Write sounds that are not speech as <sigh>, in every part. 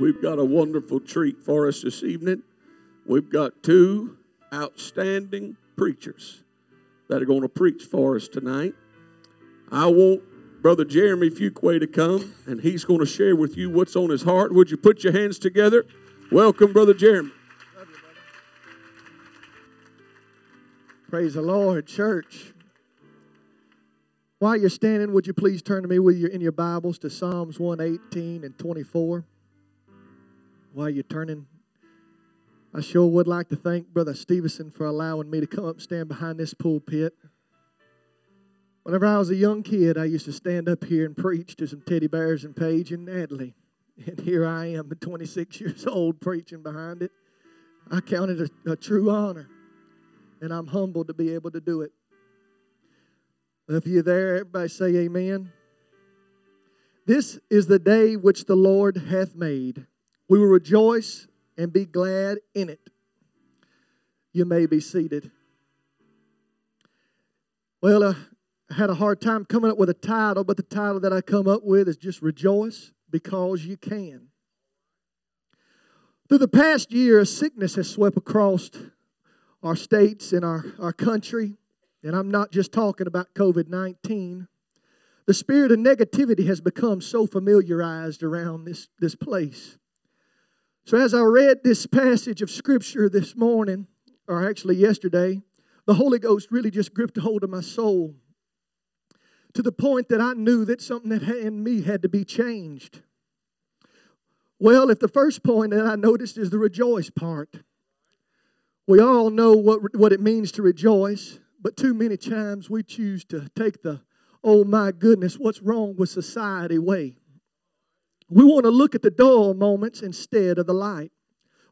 We've got a wonderful treat for us this evening. We've got two outstanding preachers that are going to preach for us tonight. I want Brother Jeremy Fuquay to come, and he's going to share with you what's on his heart. Would you put your hands together? Welcome, Brother Jeremy. Praise the Lord, church. While you're standing, would you please turn to me with your, in your Bibles to Psalms 118 and 24? While you're turning, I sure would like to thank Brother Stevenson for allowing me to come up and stand behind this pulpit. Whenever I was a young kid, I used to stand up here and preach to some teddy bears and Paige and Natalie. And here I am at 26 years old preaching behind it. I count it a, a true honor, and I'm humbled to be able to do it. If you're there, everybody say amen. This is the day which the Lord hath made. We will rejoice and be glad in it. You may be seated. Well, uh, I had a hard time coming up with a title, but the title that I come up with is just Rejoice Because You Can. Through the past year, sickness has swept across our states and our, our country and I'm not just talking about COVID 19. The spirit of negativity has become so familiarized around this, this place. So, as I read this passage of Scripture this morning, or actually yesterday, the Holy Ghost really just gripped a hold of my soul to the point that I knew that something that in me had to be changed. Well, if the first point that I noticed is the rejoice part, we all know what, what it means to rejoice. But too many times we choose to take the, oh my goodness, what's wrong with society way. We want to look at the dull moments instead of the light.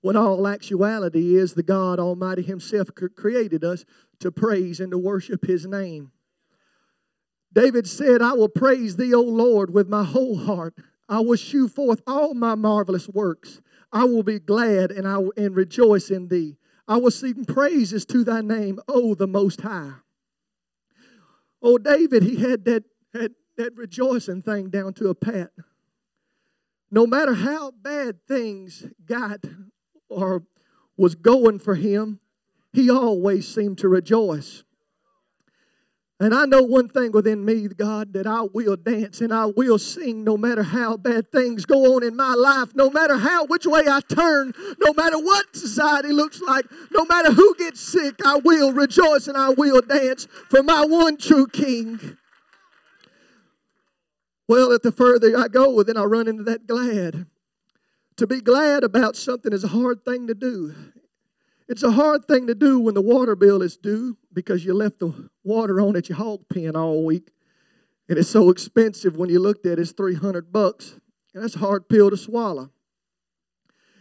When all actuality is the God Almighty Himself created us to praise and to worship His name. David said, I will praise thee, O Lord, with my whole heart. I will shew forth all my marvelous works. I will be glad and I will, and rejoice in thee. I will sing praises to thy name, O the Most High. Oh, David, he had that, that, that rejoicing thing down to a pat. No matter how bad things got or was going for him, he always seemed to rejoice. And I know one thing within me, God, that I will dance and I will sing no matter how bad things go on in my life, no matter how, which way I turn, no matter what society looks like, no matter who gets sick, I will rejoice and I will dance for my one true King. Well, at the further I go, then I run into that glad. To be glad about something is a hard thing to do. It's a hard thing to do when the water bill is due because you left the water on at your hog pen all week. And it's so expensive when you looked at it, it's 300 bucks. And that's a hard pill to swallow.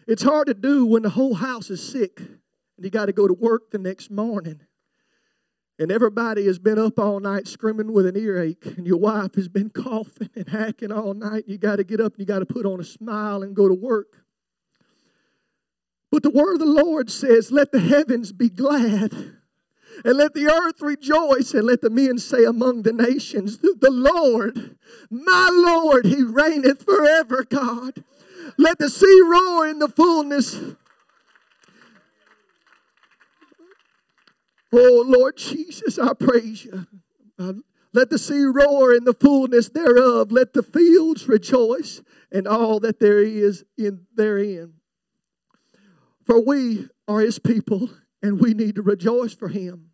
It's hard to do when the whole house is sick and you got to go to work the next morning. And everybody has been up all night screaming with an earache, and your wife has been <laughs> coughing and hacking all night. You got to get up and you got to put on a smile and go to work. But the word of the Lord says, Let the heavens be glad, and let the earth rejoice, and let the men say among the nations, The Lord, my Lord, He reigneth forever, God. Let the sea roar in the fullness. Oh, Lord Jesus, I praise you. Let the sea roar in the fullness thereof. Let the fields rejoice and all that there is in therein. For we are his people and we need to rejoice for him.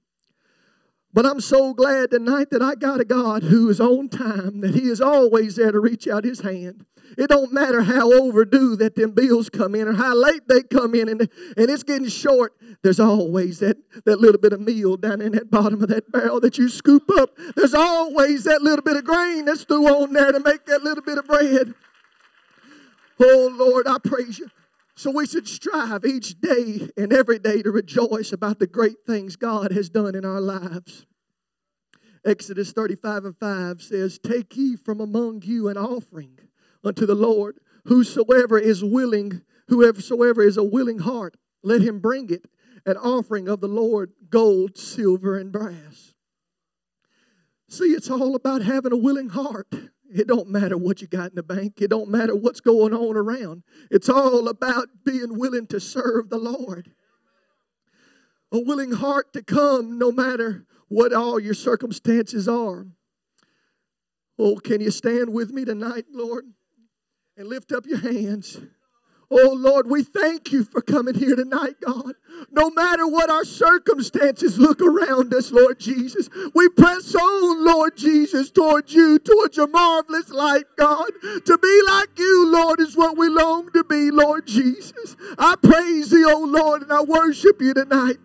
But I'm so glad tonight that I got a God who is on time, that He is always there to reach out His hand. It don't matter how overdue that them bills come in or how late they come in and, and it's getting short. There's always that, that little bit of meal down in that bottom of that barrel that you scoop up. There's always that little bit of grain that's through on there to make that little bit of bread. Oh Lord, I praise you. So we should strive each day and every day to rejoice about the great things God has done in our lives. Exodus 35 and 5 says, Take ye from among you an offering unto the Lord. Whosoever is willing, whoeversoever is a willing heart, let him bring it, an offering of the Lord, gold, silver, and brass. See, it's all about having a willing heart. It don't matter what you got in the bank. It don't matter what's going on around. It's all about being willing to serve the Lord. A willing heart to come no matter what all your circumstances are. Oh, can you stand with me tonight, Lord? And lift up your hands. Oh Lord, we thank you for coming here tonight, God. No matter what our circumstances look around us, Lord Jesus, we press on, Lord Jesus, towards you, towards your marvelous light, God. To be like you, Lord, is what we long to be, Lord Jesus. I praise thee, oh Lord, and I worship you tonight.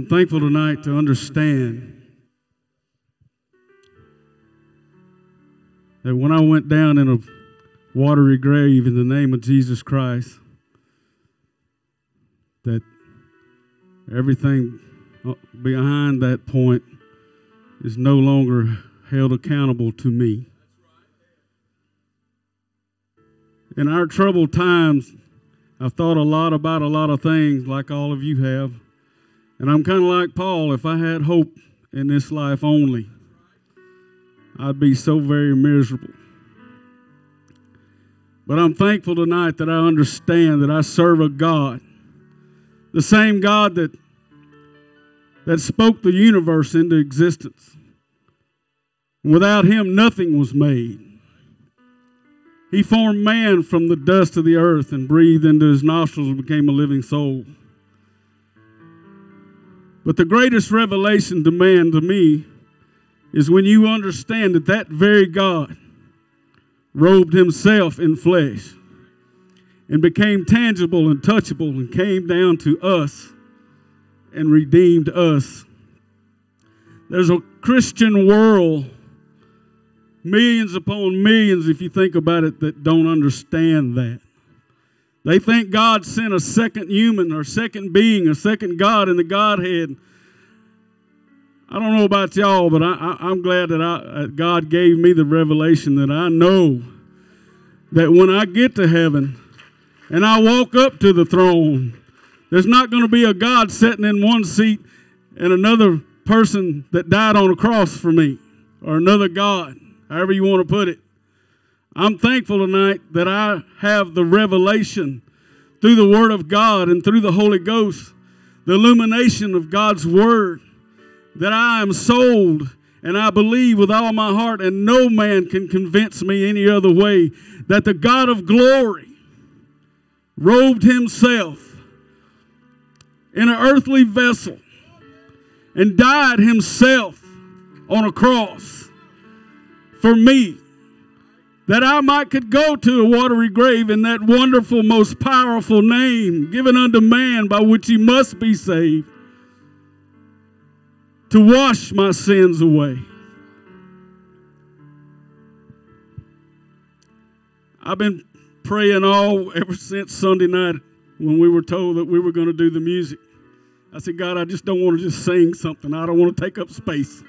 I'm thankful tonight to understand that when I went down in a watery grave in the name of Jesus Christ, that everything uh, behind that point is no longer held accountable to me. In our troubled times, I've thought a lot about a lot of things, like all of you have. And I'm kind of like Paul. If I had hope in this life only, I'd be so very miserable. But I'm thankful tonight that I understand that I serve a God, the same God that, that spoke the universe into existence. Without him, nothing was made. He formed man from the dust of the earth and breathed into his nostrils and became a living soul. But the greatest revelation to man, to me, is when you understand that that very God robed himself in flesh and became tangible and touchable and came down to us and redeemed us. There's a Christian world, millions upon millions, if you think about it, that don't understand that. They think God sent a second human or second being, a second God in the Godhead. I don't know about y'all, but I, am glad that I, uh, God gave me the revelation that I know that when I get to heaven and I walk up to the throne, there's not going to be a God sitting in one seat and another person that died on a cross for me or another God, however you want to put it. I'm thankful tonight that I have the revelation through the Word of God and through the Holy Ghost, the illumination of God's Word, that I am sold and I believe with all my heart, and no man can convince me any other way, that the God of glory robed himself in an earthly vessel and died himself on a cross for me that I might could go to a watery grave in that wonderful, most powerful name given unto man by which he must be saved, to wash my sins away. I've been praying all ever since Sunday night when we were told that we were going to do the music. I said, God, I just don't want to just sing something. I don't want to take up space.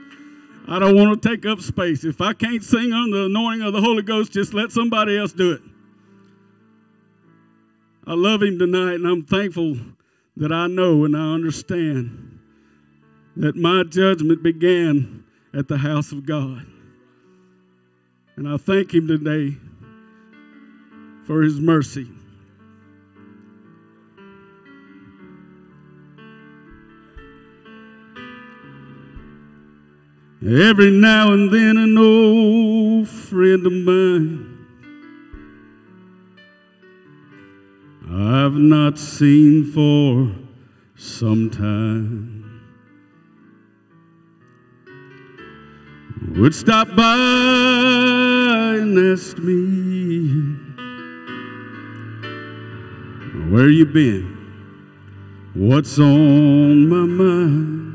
I don't want to take up space. If I can't sing on the anointing of the Holy Ghost, just let somebody else do it. I love him tonight, and I'm thankful that I know and I understand that my judgment began at the house of God. And I thank him today for his mercy. Every now and then, an old friend of mine I've not seen for some time would stop by and ask me, Where you been? What's on my mind?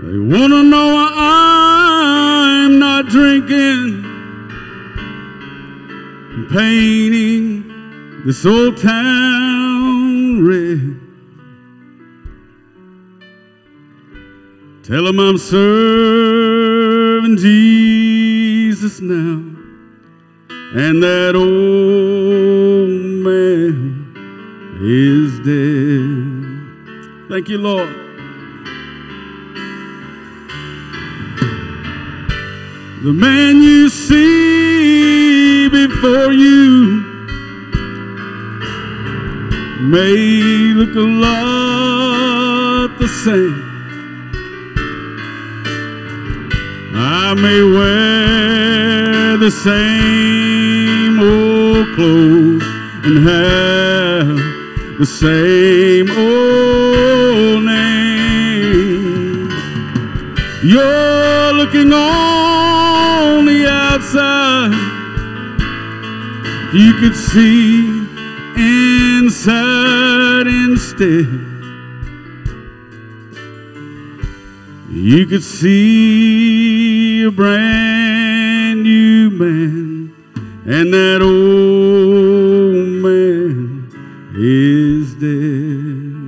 They want to know why I'm not drinking. painting this old town red. Tell him I'm serving Jesus now, and that old man is dead. Thank you, Lord. The man you see before you may look a lot the same. I may wear the same old clothes and have the same old name. You're looking on You could see inside instead. You could see a brand new man, and that old man is dead.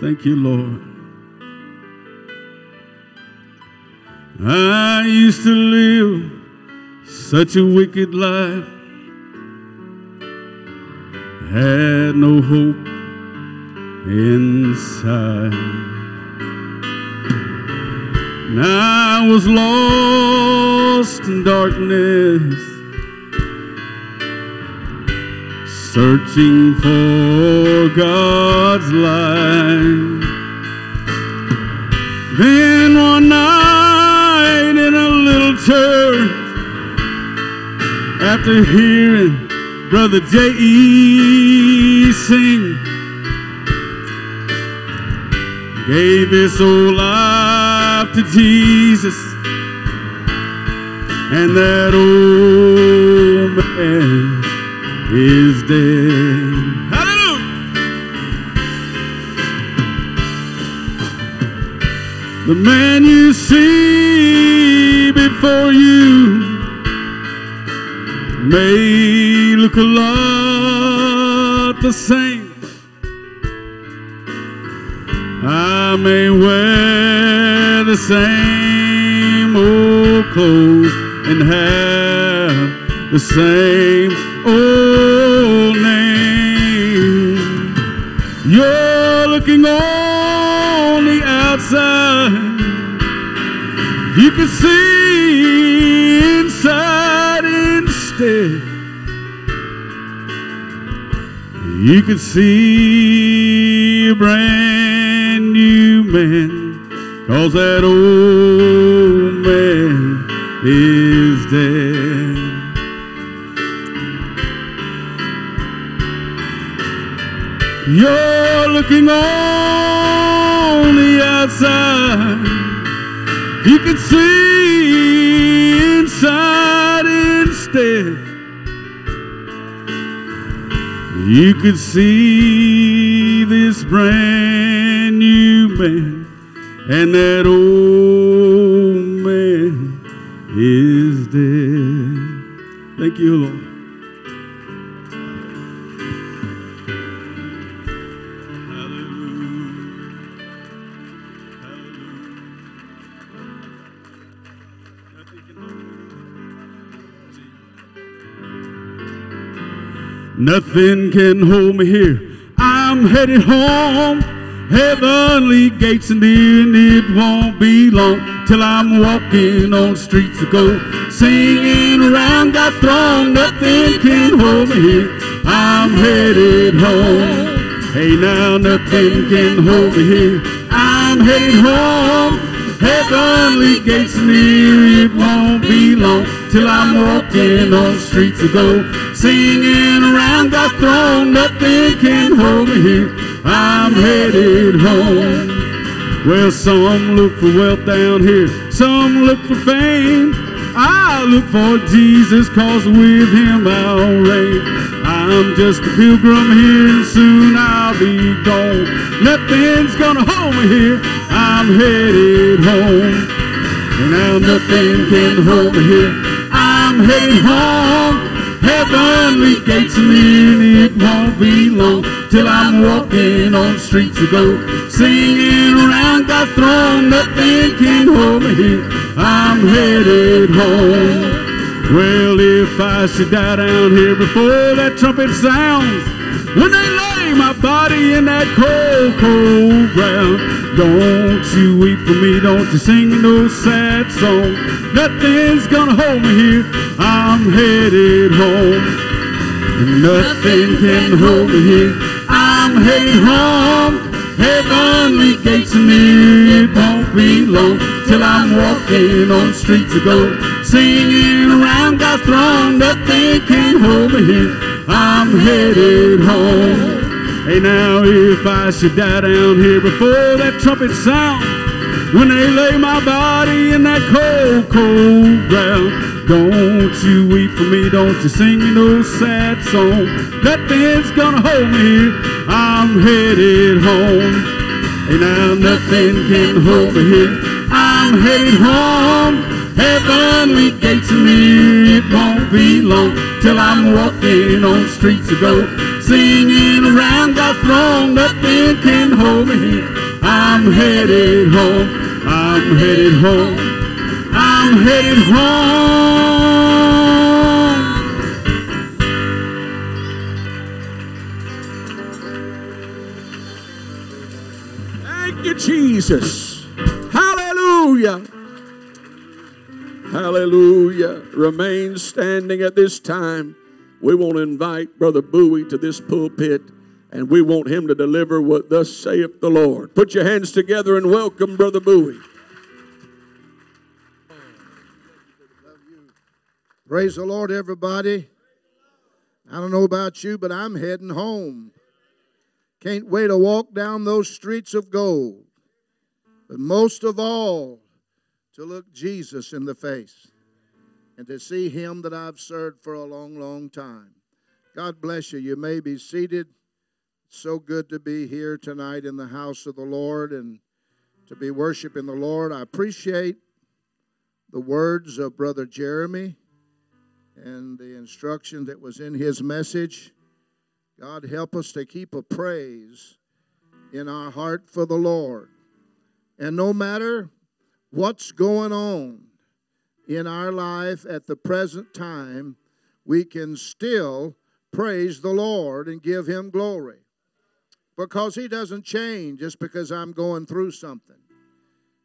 Thank you, Lord. I used to live such a wicked life, had no hope inside. And I was lost in darkness, searching for God's light. Then one night in a little church, after hearing Brother J.E. sing, gave his whole life to Jesus, and that old man is dead. Hallelujah! The man you see before you may look a lot the same. I may wear the same old clothes and have the same old name. You're looking on the outside. You can see You can see a brand new man, cause that old man is dead. You're looking on the outside. You can see You could see this brand new man, and that old man is dead. Thank you, Lord. Nothing can hold me here. I'm headed home. Heavenly gates and in it won't be long till I'm walking on streets of gold, singing around God's throne. Nothing can hold me here. I'm headed home. Hey now, nothing can hold me here. I'm headed home. Heavenly gates near, it won't be long till I'm walking on streets of gold, singing around God's throne. Nothing can hold me here. I'm headed home. Well, some look for wealth down here, some look for fame. I look for Jesus, cause with him I'll reign. I'm just a pilgrim here, and soon I'll be gone. Nothing's gonna hold me here. I'm headed home. Now nothing can hold me here. I'm headed home. Heavenly gates and in it won't be long till I'm walking on streets of gold, singing around God's throne. Nothing can hold me here. I'm headed home. Well, if I should die down here before that trumpet sounds, when they my body in that cold, cold ground, don't you weep for me, don't you sing no sad song. Nothing's gonna hold me here, I'm headed home. Nothing can hold me here, I'm headed home. Heavenly gates and it won't be long till I'm walking on streets of gold, singing around God's throne. Nothing can hold me here. I'm headed home. Hey, now if I should die down here before that trumpet sound, when they lay my body in that cold, cold ground, don't you weep for me, don't you sing me no sad song. Nothing's gonna hold me here. I'm headed home. Hey, now nothing can hold me here. I'm headed home. Heavenly gates and it won't be long till I'm walking on streets of gold, singing around God's throne. Nothing can hold me. I'm headed home. I'm headed home. I'm headed home. Thank you, Jesus. Hallelujah. Hallelujah. Remain standing at this time. We want to invite Brother Bowie to this pulpit, and we want him to deliver what thus saith the Lord. Put your hands together and welcome Brother Bowie. Praise the Lord, everybody. I don't know about you, but I'm heading home. Can't wait to walk down those streets of gold. But most of all, to look Jesus in the face and to see him that I've served for a long, long time. God bless you. You may be seated. It's so good to be here tonight in the house of the Lord and to be worshiping the Lord. I appreciate the words of Brother Jeremy and the instruction that was in his message. God help us to keep a praise in our heart for the Lord. And no matter what's going on in our life at the present time, we can still praise the Lord and give him glory. Because he doesn't change just because I'm going through something.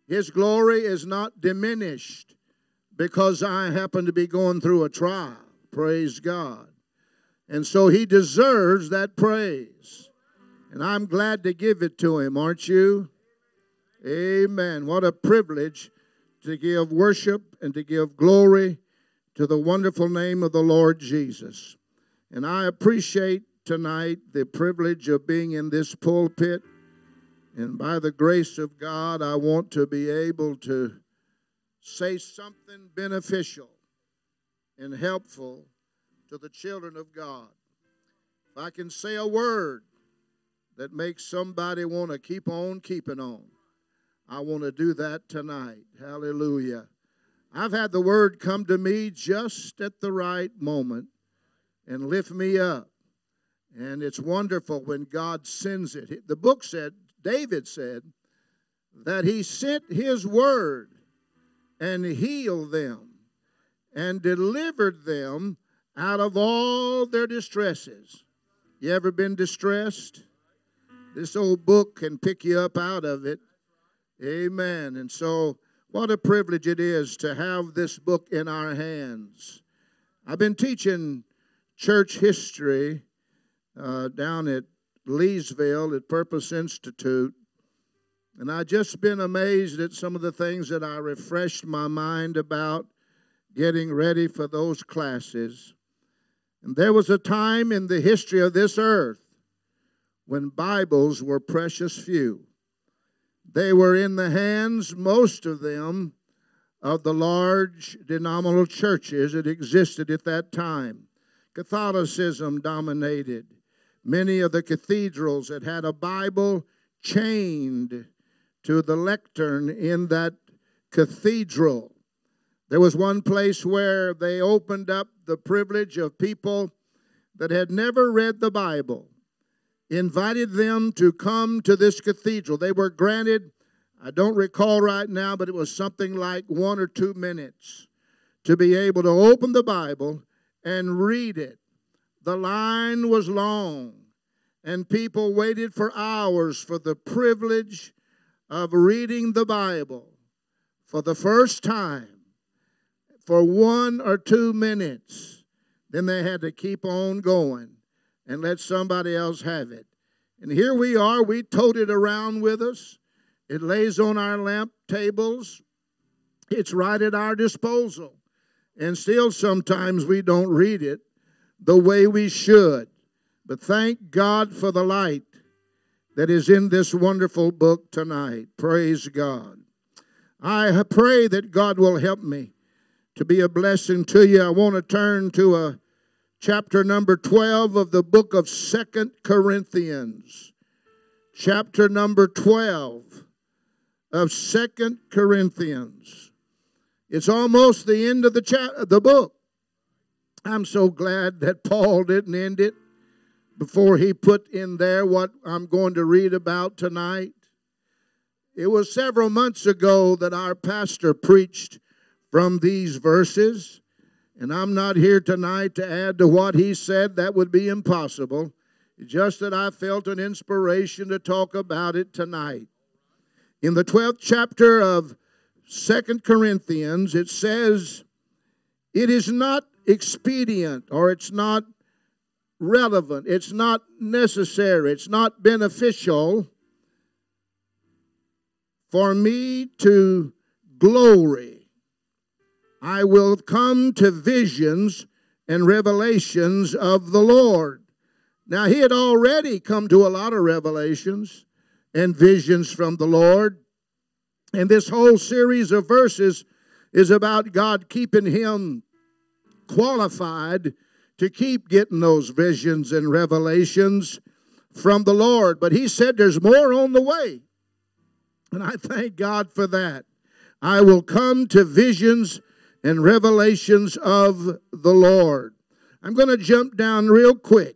His glory is not diminished because I happen to be going through a trial. Praise God. And so he deserves that praise. And I'm glad to give it to him, aren't you? Amen. What a privilege to give worship and to give glory to the wonderful name of the Lord Jesus. And I appreciate tonight the privilege of being in this pulpit. And by the grace of God, I want to be able to say something beneficial and helpful to the children of God. If I can say a word that makes somebody want to keep on keeping on, I want to do that tonight. Hallelujah. I've had the word come to me just at the right moment and lift me up. And it's wonderful when God sends it. The book said, David said, that he sent his word and healed them and delivered them out of all their distresses. You ever been distressed? This old book can pick you up out of it. Amen. And so, what a privilege it is to have this book in our hands. I've been teaching church history uh, down at Leesville at Purpose Institute. And I've just been amazed at some of the things that I refreshed my mind about getting ready for those classes. And there was a time in the history of this earth when Bibles were precious few. They were in the hands, most of them, of the large denominational churches that existed at that time. Catholicism dominated. Many of the cathedrals that had a Bible chained to the lectern in that cathedral. There was one place where they opened up the privilege of people that had never read the Bible, invited them to come to this cathedral. They were granted, I don't recall right now, but it was something like one or two minutes to be able to open the Bible and read it. The line was long, and people waited for hours for the privilege of reading the Bible for the first time for one or two minutes. Then they had to keep on going and let somebody else have it. And here we are, we tote it around with us. It lays on our lamp tables, it's right at our disposal. And still, sometimes we don't read it the way we should. But thank God for the light that is in this wonderful book tonight. Praise God. I pray that God will help me to be a blessing to you. I want to turn to a chapter number 12 of the book of Second Corinthians. Chapter number 12 of Second Corinthians. It's almost the end of the cha- the book. I'm so glad that Paul didn't end it before he put in there what I'm going to read about tonight. It was several months ago that our pastor preached from these verses, and I'm not here tonight to add to what he said, that would be impossible. Just that I felt an inspiration to talk about it tonight. In the 12th chapter of Second Corinthians, it says, It is not expedient or it's not relevant, it's not necessary, it's not beneficial for me to glory. I will come to visions and revelations of the Lord. Now, he had already come to a lot of revelations and visions from the Lord. And this whole series of verses is about God keeping him qualified to keep getting those visions and revelations from the Lord. But he said there's more on the way. And I thank God for that. I will come to visions and revelations of the Lord. I'm going to jump down real quick.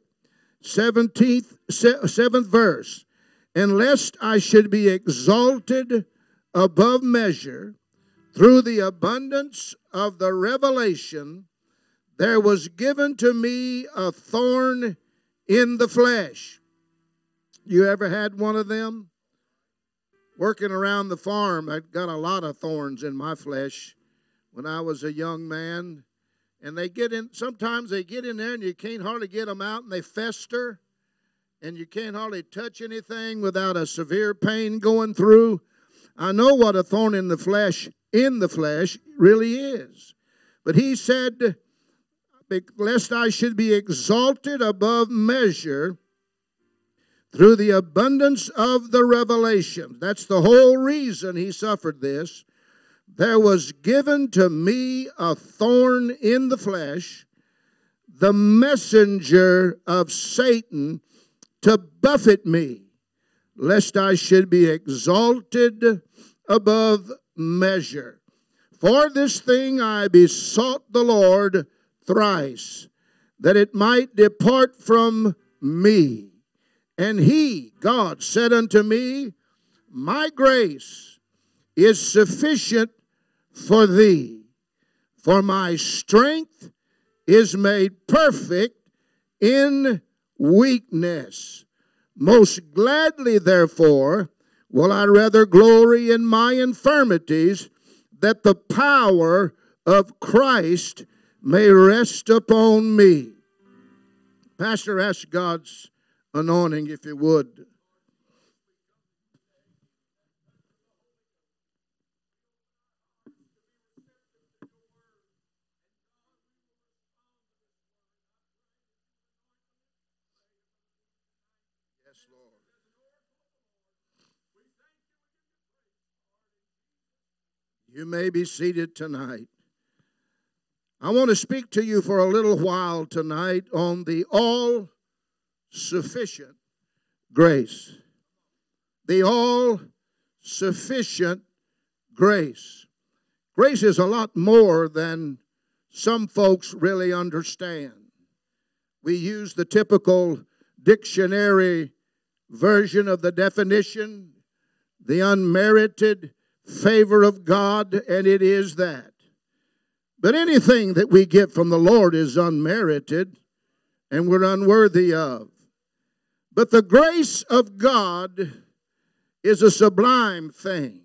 17th, 7th verse. And lest I should be exalted above measure through the abundance of the revelation, there was given to me a thorn in the flesh. You ever had one of them? working around the farm, I got a lot of thorns in my flesh when I was a young man. And they get in, sometimes they get in there and you can't hardly get them out and they fester and you can't hardly touch anything without a severe pain going through. I know what a thorn in the flesh, in the flesh, really is. But he said, lest I should be exalted above measure through the abundance of the revelation. That's the whole reason he suffered this. There was given to me a thorn in the flesh, the messenger of Satan to buffet me, lest I should be exalted above measure. For this thing I besought the Lord thrice, that it might depart from me. And he, God, said unto me, My grace is sufficient for thee, for my strength is made perfect in weakness. Most gladly, therefore, will I rather glory in my infirmities, that the power of Christ may rest upon me. Pastor ask God's anointing, if you would. Yes, Lord. You may be seated tonight. I want to speak to you for a little while tonight on the all sufficient grace. The all sufficient grace. Grace is a lot more than some folks really understand. We use the typical dictionary version of the definition, the unmerited favor of God, and it is that. But anything that we get from the Lord is unmerited and we're unworthy of. But the grace of God is a sublime thing.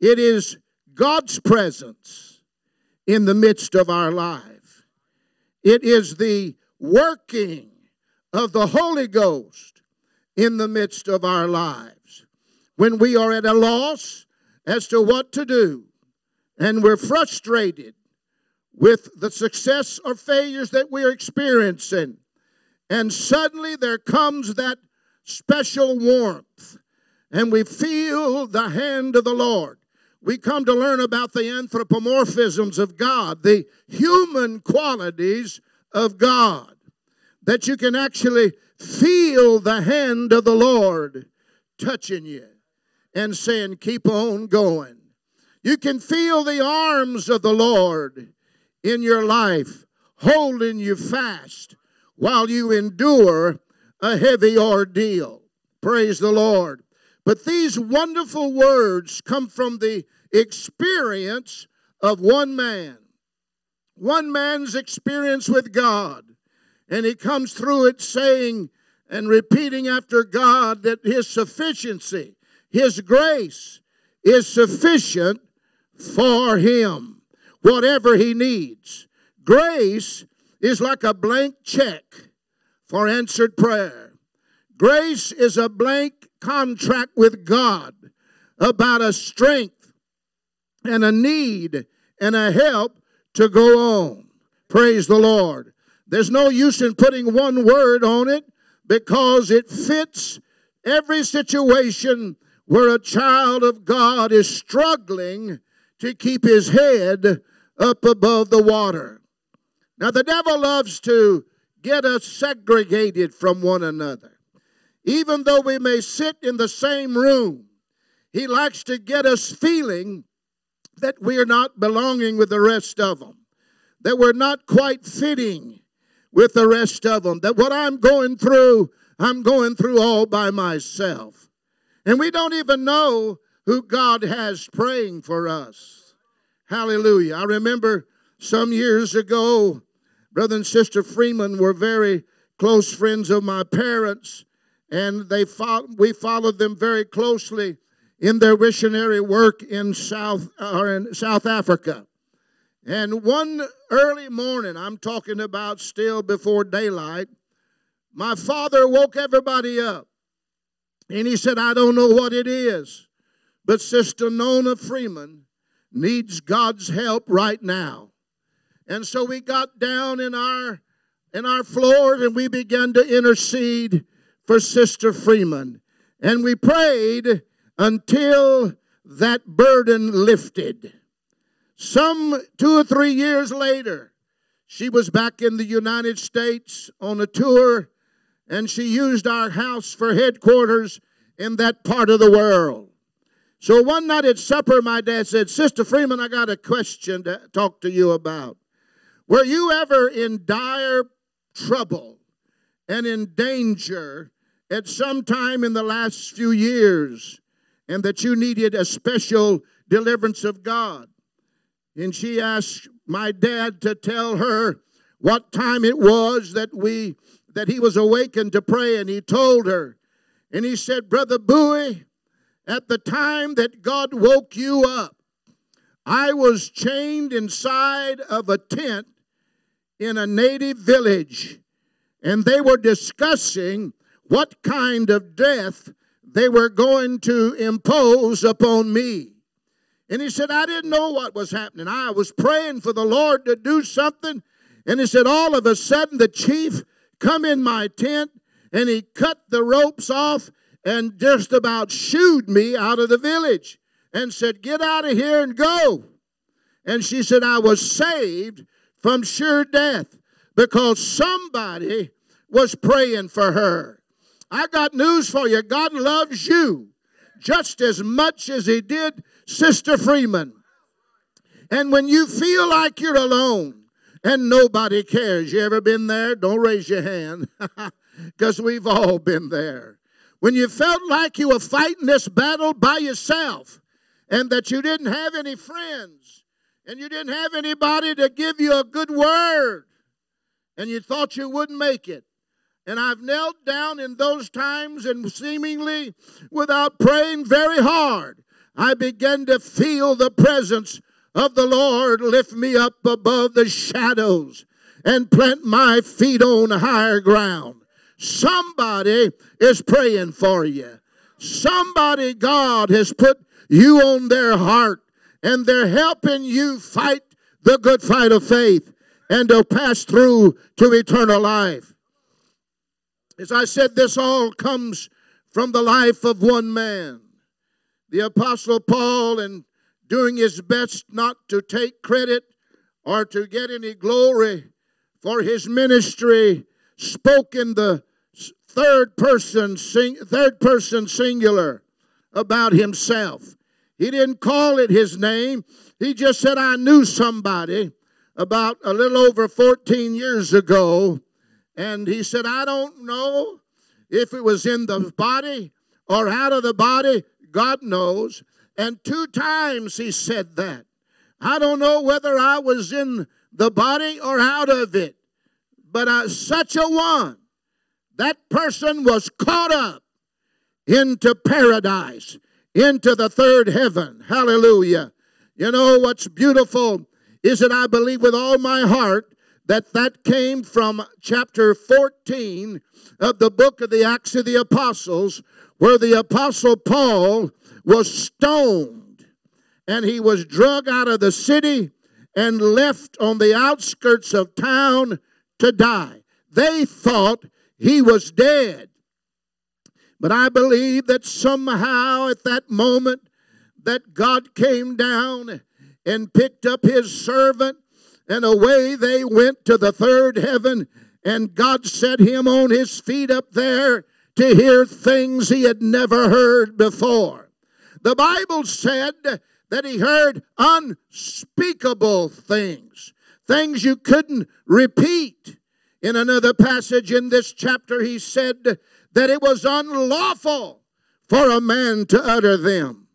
It is God's presence in the midst of our life. It is the working of the Holy Ghost in the midst of our lives. When we are at a loss as to what to do, and we're frustrated with the success or failures that we're experiencing, and suddenly there comes that special warmth, and we feel the hand of the Lord. We come to learn about the anthropomorphisms of God, the human qualities of God, that you can actually feel the hand of the Lord touching you and saying, Keep on going. You can feel the arms of the Lord in your life holding you fast while you endure a heavy ordeal. Praise the Lord. But these wonderful words come from the experience of one man. One man's experience with God. And he comes through it saying and repeating after God that his sufficiency his grace is sufficient for him, whatever he needs. Grace is like a blank check for answered prayer. Grace is a blank contract with God about a strength and a need and a help to go on. Praise the Lord. There's no use in putting one word on it because it fits every situation where a child of God is struggling to keep his head up above the water. Now, the devil loves to get us segregated from one another. Even though we may sit in the same room, he likes to get us feeling that we're not belonging with the rest of them, that we're not quite fitting with the rest of them, that what I'm going through, I'm going through all by myself. And we don't even know who God has praying for us. Hallelujah. I remember some years ago, Brother and Sister Freeman were very close friends of my parents, and they fought, we followed them very closely in their missionary work in South, uh, or in South Africa. And one early morning, I'm talking about still before daylight, my father woke everybody up. And he said, I don't know what it is, but Sister Nona Freeman needs God's help right now. And so we got down in our in our floors and we began to intercede for Sister Freeman. And we prayed until that burden lifted. Some two or three years later, she was back in the United States on a tour and she used our house for headquarters in that part of the world. So one night at supper, my dad said, Sister Freeman, I got a question to talk to you about. Were you ever in dire trouble and in danger at some time in the last few years and that you needed a special deliverance of God? And she asked my dad to tell her what time it was that we that he was awakened to pray, and he told her, and he said, Brother Bowie, at the time that God woke you up, I was chained inside of a tent in a native village, and they were discussing what kind of death they were going to impose upon me. And he said, I didn't know what was happening. I was praying for the Lord to do something. And he said, all of a sudden, the chief come in my tent and he cut the ropes off and just about shooed me out of the village and said, Get out of here and go. And she said, I was saved from sure death because somebody was praying for her. I got news for you God loves you just as much as He did Sister Freeman. And when you feel like you're alone and nobody cares, you ever been there? Don't raise your hand <laughs> because we've all been there. When you felt like you were fighting this battle by yourself and that you didn't have any friends and you didn't have anybody to give you a good word and you thought you wouldn't make it. And I've knelt down in those times and seemingly without praying very hard, I began to feel the presence of the Lord lift me up above the shadows and plant my feet on higher ground. Somebody is praying for you. Somebody God has put you on their heart and they're helping you fight the good fight of faith and to pass through to eternal life. As I said, this all comes from the life of one man, the Apostle Paul, and doing his best not to take credit or to get any glory for his ministry, spoke in the third person, sing, third person singular about himself. He didn't call it his name. He just said, I knew somebody about a little over 14 years ago. And he said, I don't know if it was in the body or out of the body. God knows. And two times he said that. I don't know whether I was in the body or out of it. But I, such a one, that person was caught up into paradise, into the third heaven. Hallelujah. You know what's beautiful is that I believe with all my heart that that came from chapter 14 of the book of the Acts of the Apostles, where the Apostle Paul was stoned and he was drug out of the city and left on the outskirts of town to die. They thought he was dead. But I believe that somehow at that moment that God came down and picked up his servant, and away they went to the third heaven, and God set him on his feet up there to hear things he had never heard before. The Bible said that he heard unspeakable things, things you couldn't repeat. In another passage in this chapter, he said that it was unlawful for a man to utter them.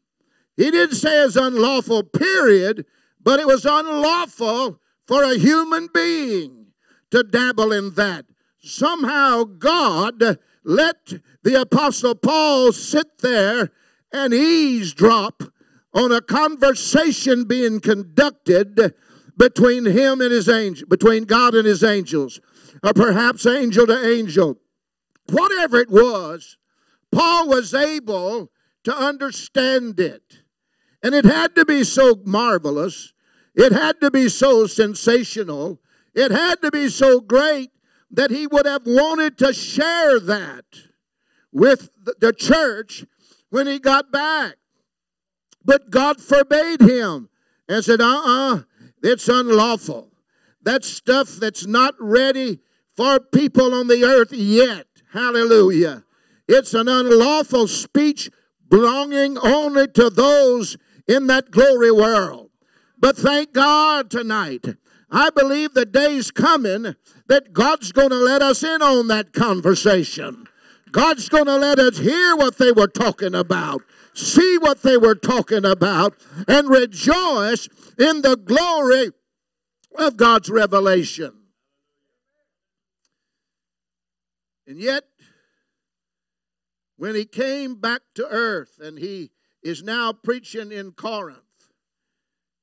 He didn't say it's unlawful, period, but it was unlawful for a human being to dabble in that. Somehow God let the Apostle Paul sit there and eavesdrop on a conversation being conducted between him and his angel, between God and his angels, or perhaps angel to angel. Whatever it was, Paul was able to understand it. And it had to be so marvelous. It had to be so sensational. It had to be so great that he would have wanted to share that with the church when he got back. But God forbade him and said, uh uh-uh, uh, it's unlawful. That's stuff that's not ready for people on the earth yet. Hallelujah. It's an unlawful speech belonging only to those in that glory world. But thank God tonight. I believe the day's coming that God's going to let us in on that conversation. God's going to let us hear what they were talking about, see what they were talking about, and rejoice in the glory of God's revelation. And yet, when he came back to earth and he is now preaching in Corinth.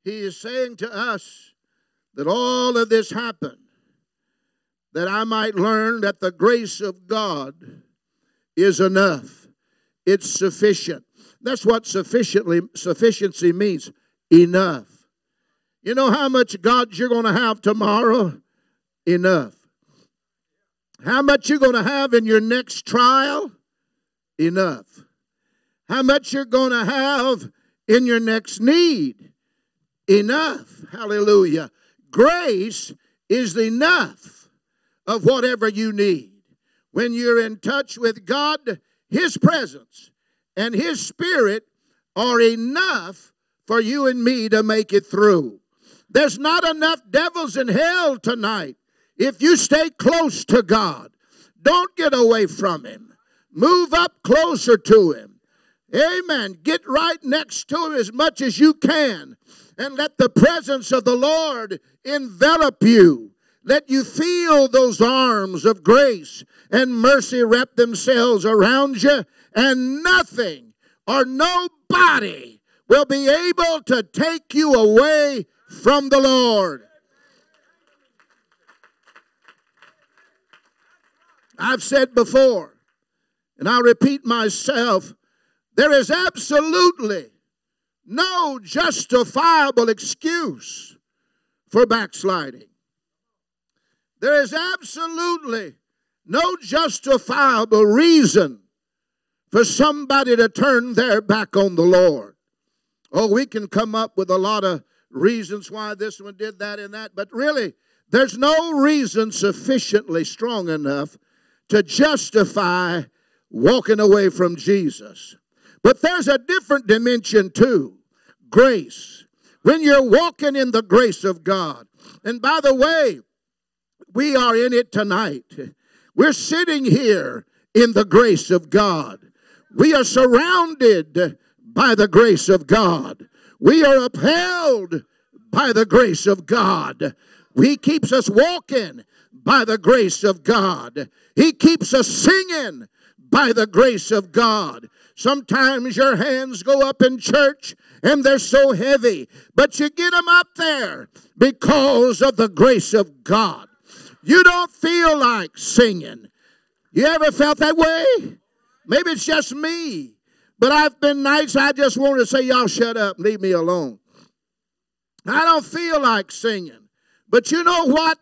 He is saying to us that all of this happened that I might learn that the grace of God is enough. It's sufficient. That's what sufficiently sufficiency means. Enough. You know how much God you're going to have tomorrow? Enough. How much you're going to have in your next trial? Enough how much you're going to have in your next need. Enough. Hallelujah. Grace is enough of whatever you need. When you're in touch with God, His presence and His Spirit are enough for you and me to make it through. There's not enough devils in hell tonight. If you stay close to God, don't get away from Him. Move up closer to Him. Amen. Get right next to Him as much as you can and let the presence of the Lord envelop you. Let you feel those arms of grace and mercy wrap themselves around you, and nothing or nobody will be able to take you away from the Lord. I've said before, and I'll repeat myself, there is absolutely no justifiable excuse for backsliding. There is absolutely no justifiable reason for somebody to turn their back on the Lord. Oh, we can come up with a lot of reasons why this one did that and that, but really, there's no reason sufficiently strong enough to justify walking away from Jesus. But there's a different dimension too grace. When you're walking in the grace of God. And by the way, we are in it tonight. We're sitting here in the grace of God. We are surrounded by the grace of God. We are upheld by the grace of God. He keeps us walking by the grace of God. He keeps us singing by the grace of God. Sometimes your hands go up in church and they're so heavy, but you get them up there because of the grace of God. You don't feel like singing. You ever felt that way? Maybe it's just me. But I've been nights I just want to say, y'all shut up, leave me alone. I don't feel like singing. But you know what?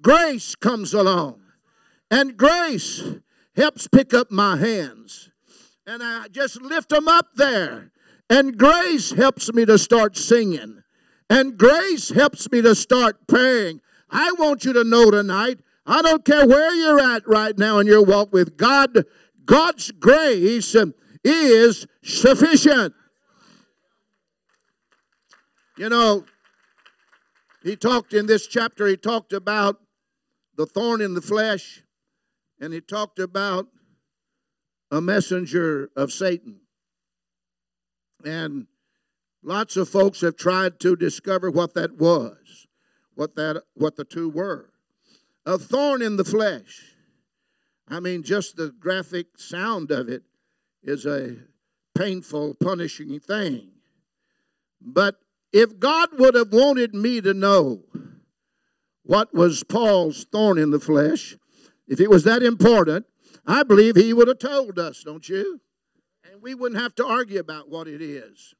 Grace comes along. And grace helps pick up my hands. And I just lift them up there. And grace helps me to start singing. And grace helps me to start praying. I want you to know tonight, I don't care where you're at right now in your walk with God, God's grace is sufficient. You know, he talked in this chapter, he talked about the thorn in the flesh, and he talked about a messenger of Satan. And lots of folks have tried to discover what that was, what that what the two were. A thorn in the flesh. I mean, just the graphic sound of it is a painful, punishing thing. But if God would have wanted me to know what was Paul's thorn in the flesh, if it was that important, I believe he would have told us, don't you? And we wouldn't have to argue about what it is.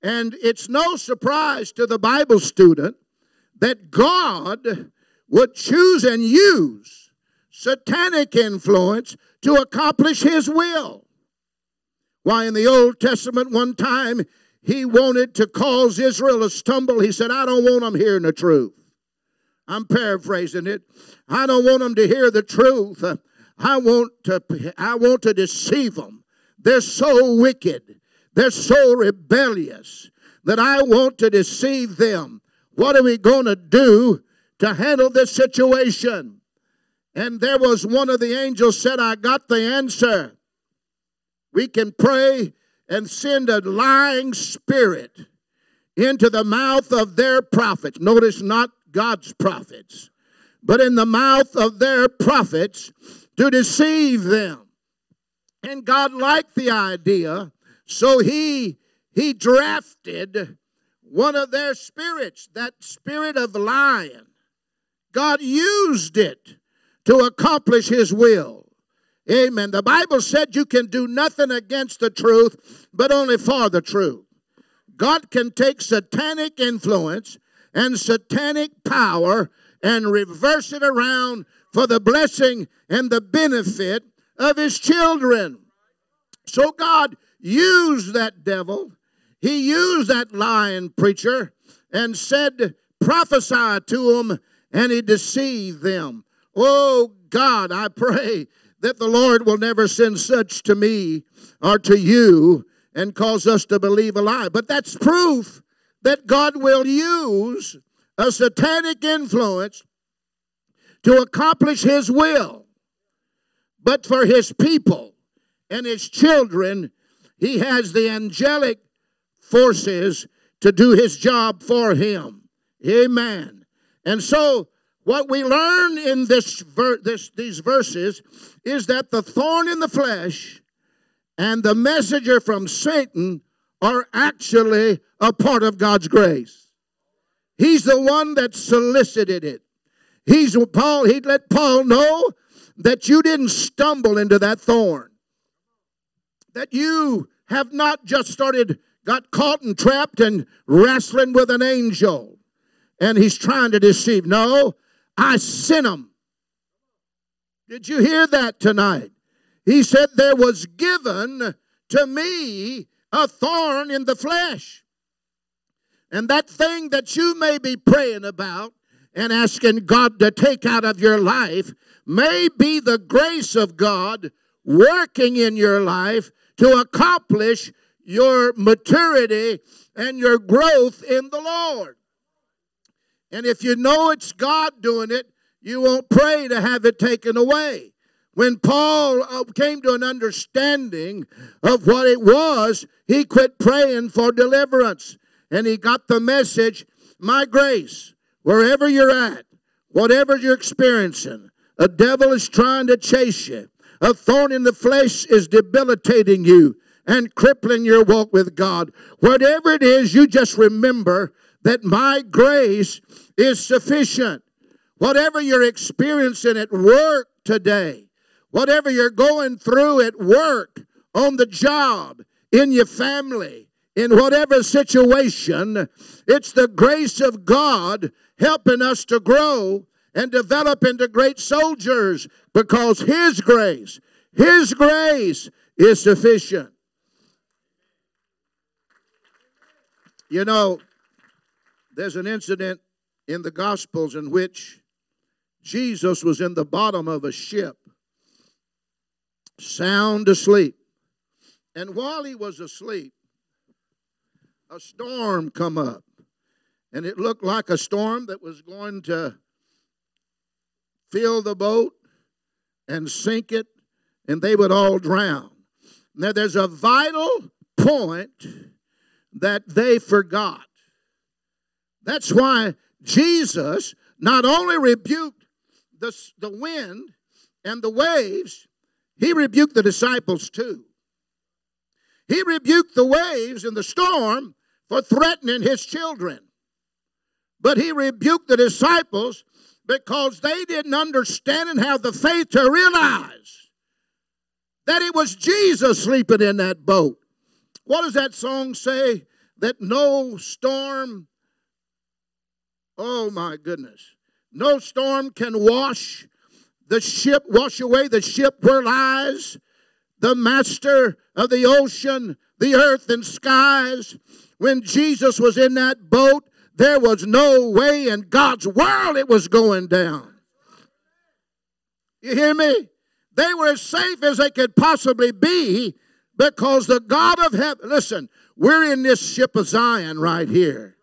And it's no surprise to the Bible student that God would choose and use satanic influence to accomplish his will. Why, in the Old Testament, one time he wanted to cause Israel to stumble. He said, I don't want them hearing the truth. I'm paraphrasing it. I don't want them to hear the truth. I want to, I want to deceive them. They're so wicked. They're so rebellious that I want to deceive them. What are we going to do to handle this situation? And there was one of the angels said, I got the answer. We can pray and send a lying spirit into the mouth of their prophets. Notice not God's prophets, but in the mouth of their prophets to deceive them. And God liked the idea, so he he drafted one of their spirits, that spirit of lying. God used it to accomplish his will. Amen. The Bible said you can do nothing against the truth, but only for the truth. God can take satanic influence and satanic power and reverse it around for the blessing and the benefit of his children. So God used that devil, he used that lying preacher and said, prophesy to them, and he deceived them. Oh God, I pray that the Lord will never send such to me or to you and cause us to believe a lie. But that's proof that God will use a satanic influence to accomplish his will. But for his people and his children, he has the angelic forces to do his job for him. Amen. And so, what we learn in this, ver- this, these verses is that the thorn in the flesh and the messenger from Satan are actually a part of God's grace. He's the one that solicited it. He's Paul, he let Paul know that you didn't stumble into that thorn. That you have not just started, got caught and trapped and wrestling with an angel. And he's trying to deceive. No, I sent him. Did you hear that tonight? He said, There was given to me a thorn in the flesh. And that thing that you may be praying about and asking God to take out of your life may be the grace of God working in your life to accomplish your maturity and your growth in the Lord. And if you know it's God doing it, you won't pray to have it taken away. When Paul uh, came to an understanding of what it was, he quit praying for deliverance and he got the message my grace, wherever you're at, whatever you're experiencing, a devil is trying to chase you. A thorn in the flesh is debilitating you and crippling your walk with God. Whatever it is, you just remember that my grace is sufficient. Whatever you're experiencing at work today, whatever you're going through at work, on the job, in your family, in whatever situation, it's the grace of God helping us to grow and develop into great soldiers because His grace, His grace is sufficient. You know, there's an incident in the Gospels in which Jesus was in the bottom of a ship, sound asleep. And while he was asleep, a storm come up. And it looked like a storm that was going to fill the boat and sink it, and they would all drown. Now, there's a vital point that they forgot. That's why Jesus not only rebuked the, the wind and the waves, he rebuked the disciples too. He rebuked the waves and the storm for threatening his children. But he rebuked the disciples because they didn't understand and have the faith to realize that it was Jesus sleeping in that boat. What does that song say? That no storm, oh my goodness, no storm can wash the ship, wash away the ship where lies the master of the ocean, the earth, and skies. When Jesus was in that boat, there was no way in God's world it was going down. You hear me? They were as safe as they could possibly be because the God of heaven, listen, we're in this ship of Zion right here.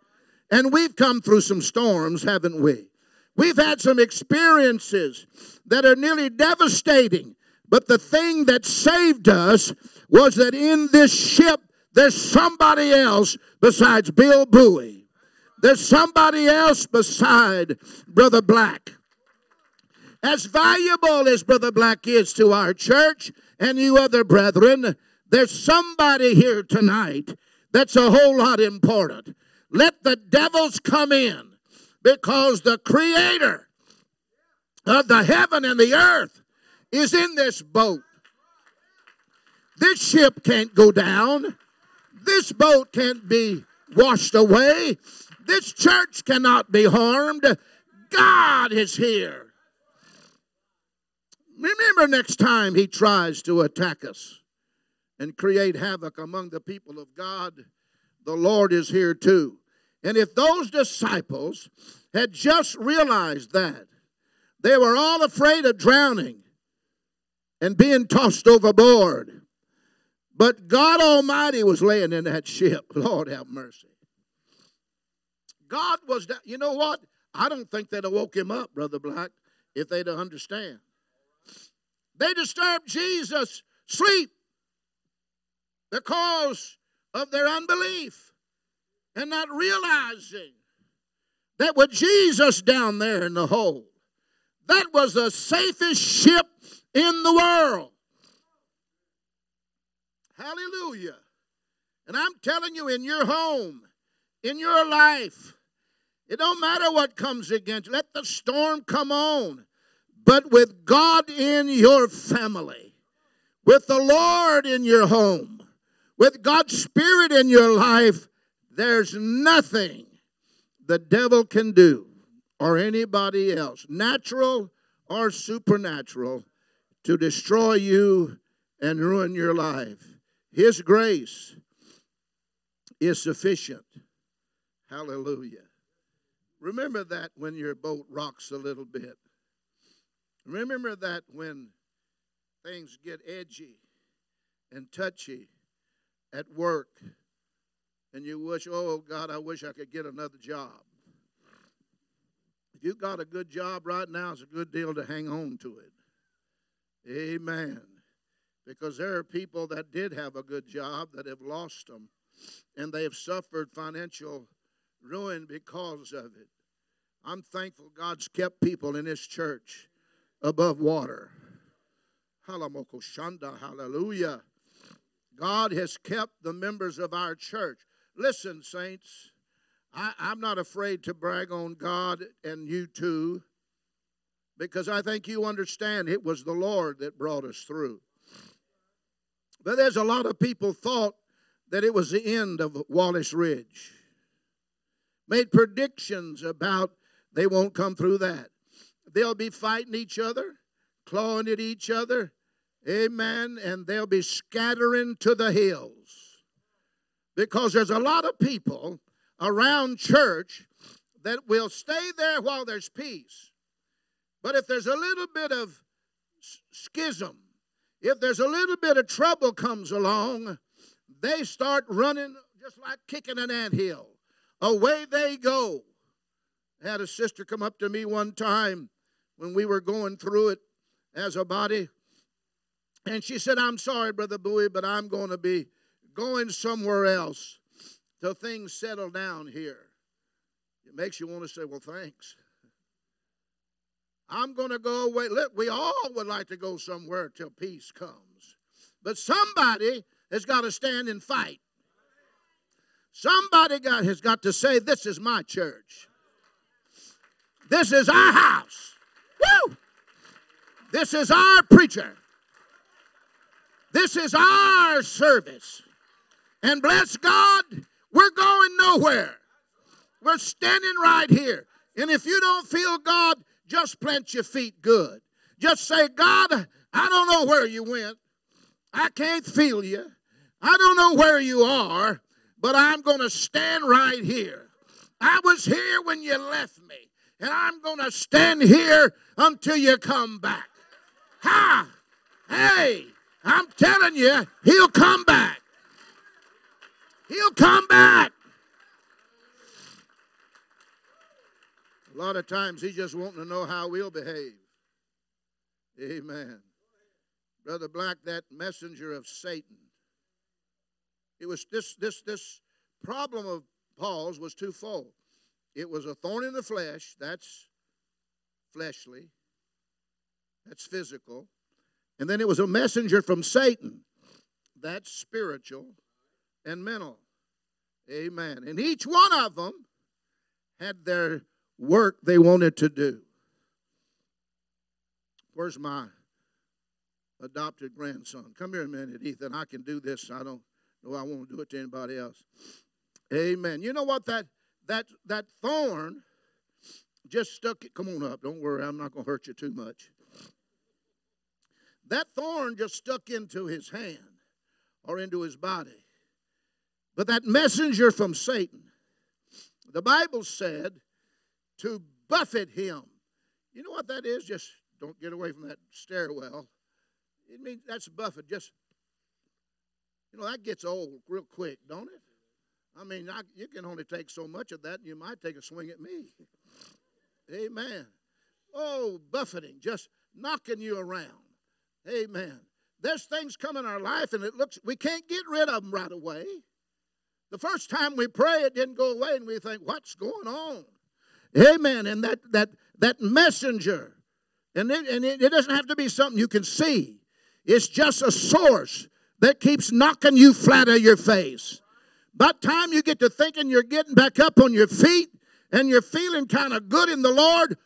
And we've come through some storms, haven't we? We've had some experiences that are nearly devastating. But the thing that saved us was that in this ship, there's somebody else besides Bill Bowie. There's somebody else beside Brother Black. As valuable as Brother Black is to our church and you other brethren, there's somebody here tonight that's a whole lot important. Let the devils come in because the creator of the heaven and the earth is in this boat. This ship can't go down. This boat can't be washed away. This church cannot be harmed. God is here. Remember next time he tries to attack us and create havoc among the people of God, the Lord is here too. And if those disciples had just realized that, they were all afraid of drowning and being tossed overboard. But God Almighty was laying in that ship. <laughs> Lord have mercy. God was, you know what? I don't think they'd have woke him up, Brother Black, if they'd have understand. They disturbed Jesus' sleep because of their unbelief and not realizing that with Jesus down there in the hole, that was the safest ship in the world. Hallelujah. And I'm telling you, in your home, in your life, it don't matter what comes against you. Let the storm come on. But with God in your family, with the Lord in your home, with God's Spirit in your life, there's nothing the devil can do or anybody else, natural or supernatural, to destroy you and ruin your life. His grace is sufficient. Hallelujah. Remember that when your boat rocks a little bit. Remember that when things get edgy and touchy at work and you wish, oh God, I wish I could get another job. If you've got a good job right now, it's a good deal to hang on to it. Amen. Because there are people that did have a good job that have lost them and they have suffered financial ruin because of it. I'm thankful God's kept people in this church above water. Hallelujah. God has kept the members of our church. Listen, saints, I, am not afraid to brag on God and you too, because I think you understand it was the Lord that brought us through. But there's a lot of people thought that it was the end of Wallace Ridge, made predictions about they won't come through that. They'll be fighting each other, clawing at each other. Amen. And they'll be scattering to the hills. Because there's a lot of people around church that will stay there while there's peace. But if there's a little bit of schism, if there's a little bit of trouble comes along, they start running just like kicking an ant hill. Away they go. I had a sister come up to me one time when we were going through it as a body. And she said, I'm sorry, Brother Bowie, but I'm going to be going somewhere else till things settle down here. It makes you want to say, Well, thanks. I'm going to go away. Look, we all would like to go somewhere till peace comes. But somebody has got to stand and fight. Somebody got, has got to say, This is my church. This is our house. Woo! This is our preacher. This is our service. And bless God, we're going nowhere. We're standing right here. And if you don't feel God, just plant your feet good. Just say, God, I don't know where you went. I can't feel you. I don't know where you are, but I'm going to stand right here. I was here when you left me and I'm going to stand here until you come back. Ha! Hey, I'm telling you, he'll come back. He'll come back. A lot of times he's just wanting to know how we'll behave. Amen. Brother Black, that messenger of Satan. It was this this this problem of Paul's was twofold. It was a thorn in the flesh, that's fleshly, that's physical. And then it was a messenger from Satan, that's spiritual and mental. Amen. And each one of them had their work they wanted to do. Where's my adopted grandson? Come here a minute, Ethan. I can do this. I don't know I won't do it to anybody else. Amen. You know what that that, that thorn just stuck it. Come on up. Don't worry, I'm not going to hurt you too much. That thorn just stuck into his hand or into his body. But that messenger from Satan, the Bible said to buffet him. You know what that is? Just don't get away from that stairwell. It means that's buffet. Just, you know, that gets old real quick, don't it? I mean, I, you can only take so much of that, and you might take a swing at me. Amen. Oh, buffeting, just knocking you around. Amen. There's things come in our life, and it looks we can't get rid of them right away. The first time we pray, it didn't go away, and we think, "What's going on?" Amen. And that that that messenger, and it, and it, doesn't have to be something you can see. It's just a source that keeps knocking you flat on your face. By the time you get to thinking you're getting back up on your feet and you're feeling kind of good in the Lord,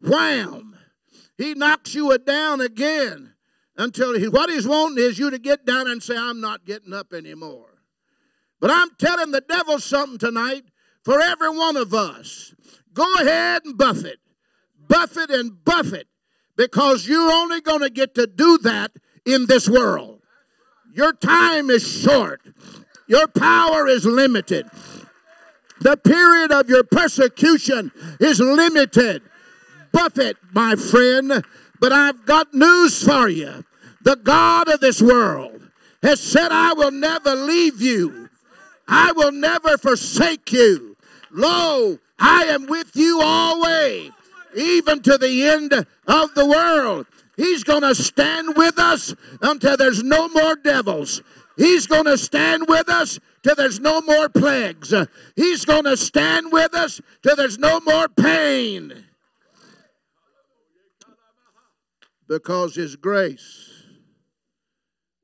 wham! He knocks you down again until he, what he's wanting is you to get down and say, I'm not getting up anymore. But I'm telling the devil something tonight for every one of us. Go ahead and buff it. Buff it and buff it because you're only going to get to do that in this world. Your time is short. Your power is limited. The period of your persecution is limited. Buffet, my friend, but I've got news for you. The God of this world has said, I will never leave you, I will never forsake you. Lo, I am with you always, even to the end of the world. He's going to stand with us until there's no more devils. He's going to stand with us till there's no more plagues. He's going to stand with us till there's no more pain. Because His grace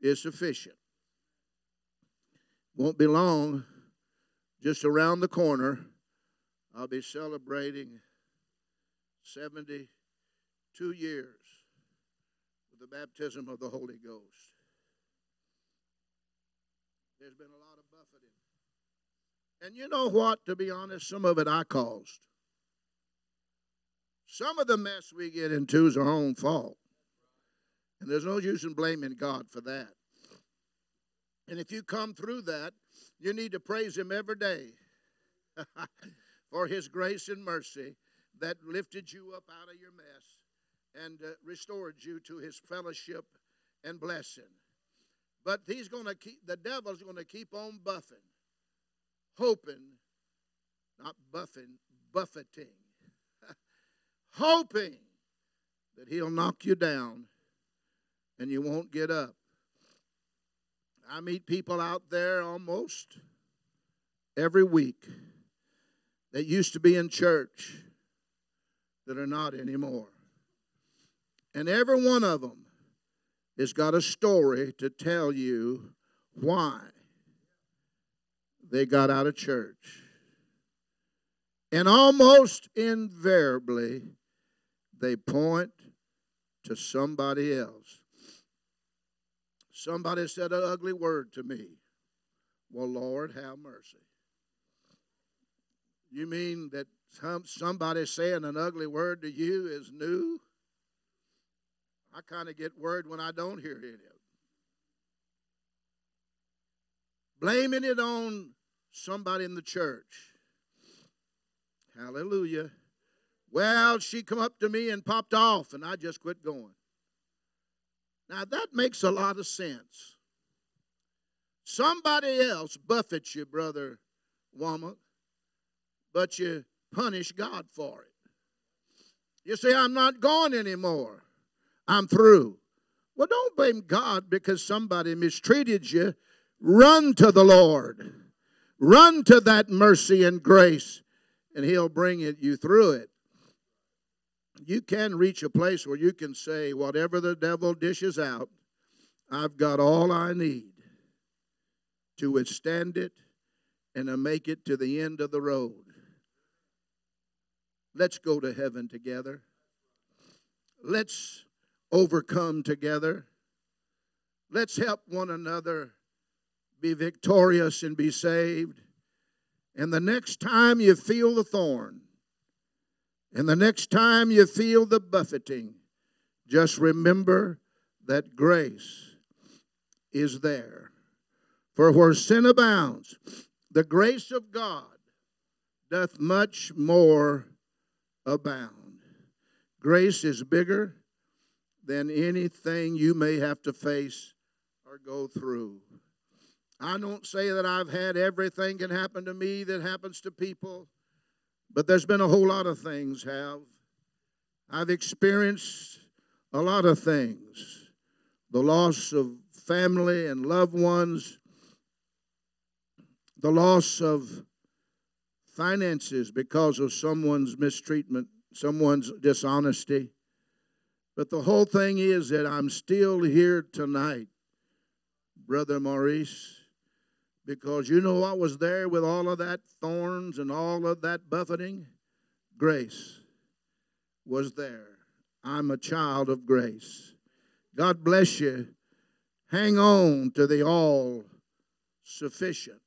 is sufficient. Won't be long, just around the corner, I'll be celebrating 72 years with the baptism of the Holy Ghost. There's been a lot of buffeting. And you know what? To be honest, some of it I caused. Some of the mess we get into is our own fault. And there's no use in blaming God for that. And if you come through that, you need to praise Him every day <laughs> for His grace and mercy that lifted you up out of your mess and uh, restored you to His fellowship and blessing. But he's going to keep, the devil's going to keep on buffing, hoping, not buffing, buffeting, <laughs> hoping that he'll knock you down and you won't get up. I meet people out there almost every week that used to be in church that are not anymore. And every one of them has got a story to tell you why they got out of church. And almost invariably, they point to somebody else. Somebody said an ugly word to me. Well, Lord, have mercy. You mean that somebody saying an ugly word to you is new? I kind of get worried when I don't hear it. Blaming it on somebody in the church. Hallelujah. Well, she come up to me and popped off, and I just quit going. Now that makes a lot of sense. Somebody else buffets you, brother woman, but you punish God for it. You say, I'm not going anymore. I'm through. Well, don't blame God because somebody mistreated you. Run to the Lord. Run to that mercy and grace, and He'll bring it, you through it. You can reach a place where you can say, whatever the devil dishes out, I've got all I need to withstand it and to make it to the end of the road. Let's go to heaven together. Let's overcome together. Let's help one another be victorious and be saved. And the next time you feel the thorn, and the next time you feel the buffeting, just remember that grace is there. For where sin abounds, the grace of God doth much more abound. Grace is bigger than anything you may have to face or go through. I don't say that I've had everything can happen to me that happens to people, but there's been a whole lot of things have. I've experienced a lot of things. The loss of family and loved ones, the loss of finances because of someone's mistreatment, someone's dishonesty. But the whole thing is that I'm still here tonight, Brother Maurice, because you know what was there with all of that thorns and all of that buffeting? Grace was there. I'm a child of grace. God bless you. Hang on to the all sufficient